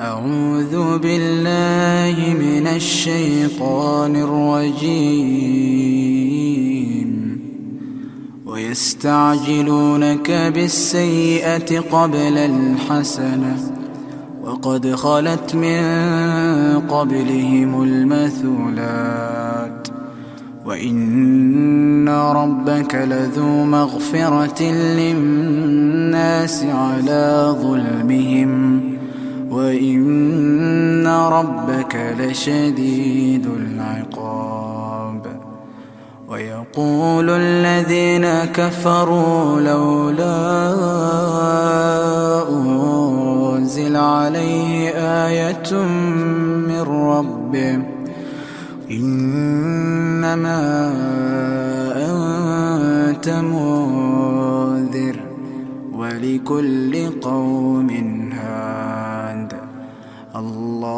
أعوذ بالله من الشيطان الرجيم. ويستعجلونك بالسيئة قبل الحسنة. وقد خلت من قبلهم المثلات. وإن ربك لذو مغفرة للناس على ظلمهم. وإن ربك لشديد العقاب. ويقول الذين كفروا لولا أنزل عليه آية من ربه. إنما أنت منذر ولكل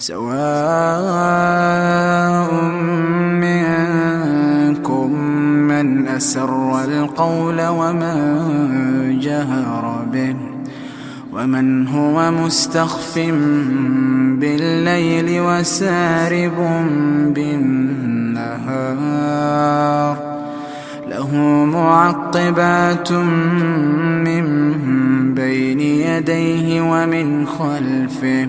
سواء منكم من أسر القول ومن جهر به ومن هو مستخف بالليل وسارب بالنهار له معقبات من بين يديه ومن خلفه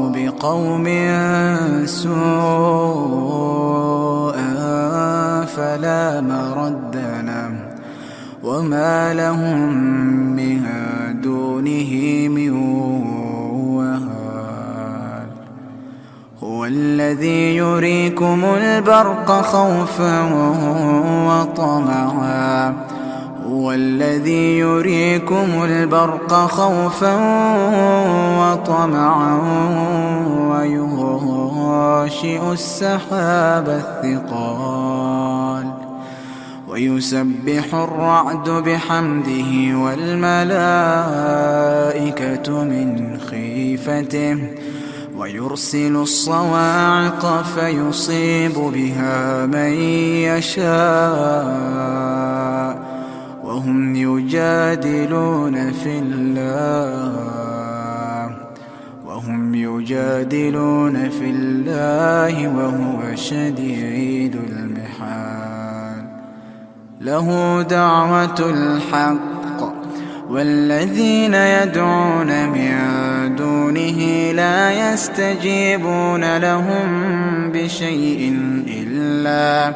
بقوم سوءا فلا مرد له وما لهم من دونه من وهال هو الذي يريكم البرق خوفا وطمعا. هو الذي يريكم البرق خوفا وطمعا. ويغاشئ السحاب الثقال ويسبح الرعد بحمده والملائكة من خيفته ويرسل الصواعق فيصيب بها من يشاء وهم يجادلون في الله يجادلون في الله وهو شديد المحال. له دعوة الحق والذين يدعون من دونه لا يستجيبون لهم بشيء إلا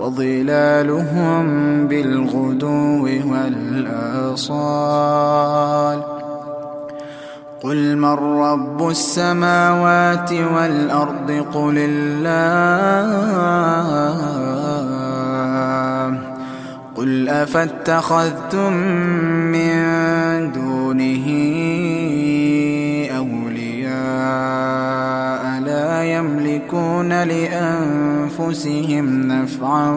وظلالهم بالغدو والآصال قل من رب السماوات والأرض قل الله قل أفاتخذتم من دونه أولياء لا يملكون لأنفسهم نفعا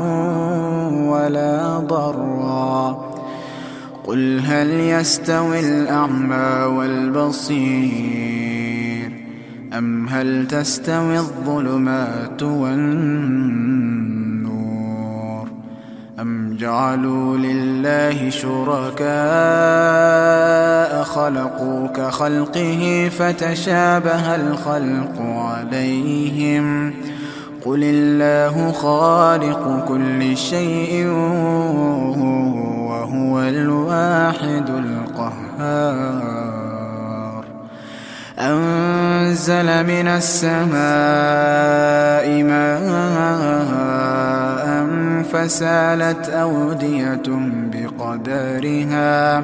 ولا ضرا. قل هل يستوي الأعمى والبصير أم هل تستوي الظلمات والنور أم جعلوا لله شركاء خلقوا كخلقه فتشابه الخلق عليهم قل الله خالق كل شيء وهو الواحد القهار. أنزل من السماء ماء فسالت أودية بقدرها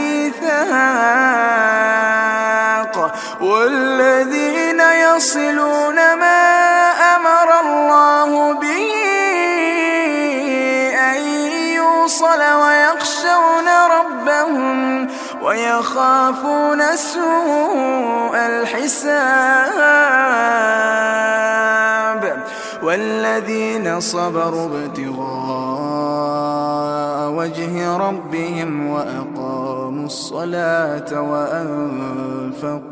ويخافون سوء الحساب والذين صبروا ابتغاء وجه ربهم وأقاموا الصلاة وأنفقوا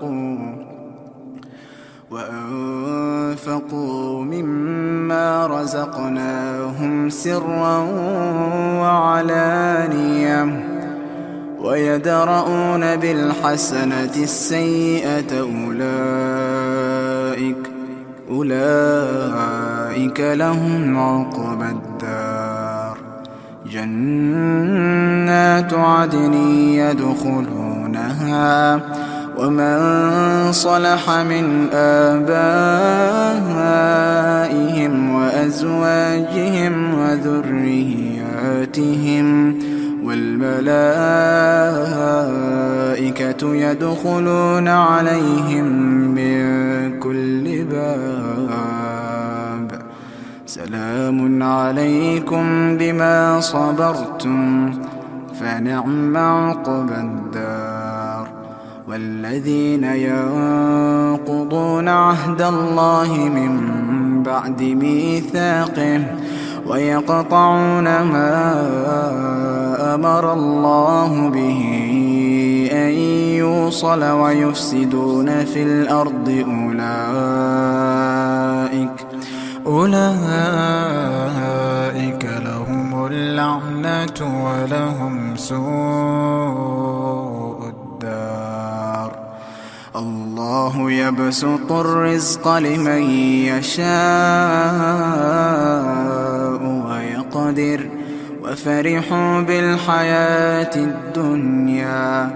وأنفقوا مما رزقناهم سرا وعلانية ويدرؤون بالحسنة السيئة أولئك أولئك لهم عقبى الدار. جنات عدن يدخلونها ومن صلح من آبائهم يدخلون عليهم من كل باب. سلام عليكم بما صبرتم فنعم عقبى الدار. والذين ينقضون عهد الله من بعد ميثاقه ويقطعون ما أمر الله به يوصل ويفسدون في الأرض أولئك أولئك لهم اللعنة ولهم سوء الدار. الله يبسط الرزق لمن يشاء ويقدر وفرحوا بالحياة الدنيا.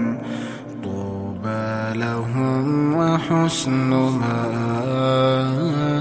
لهم وحسن مآب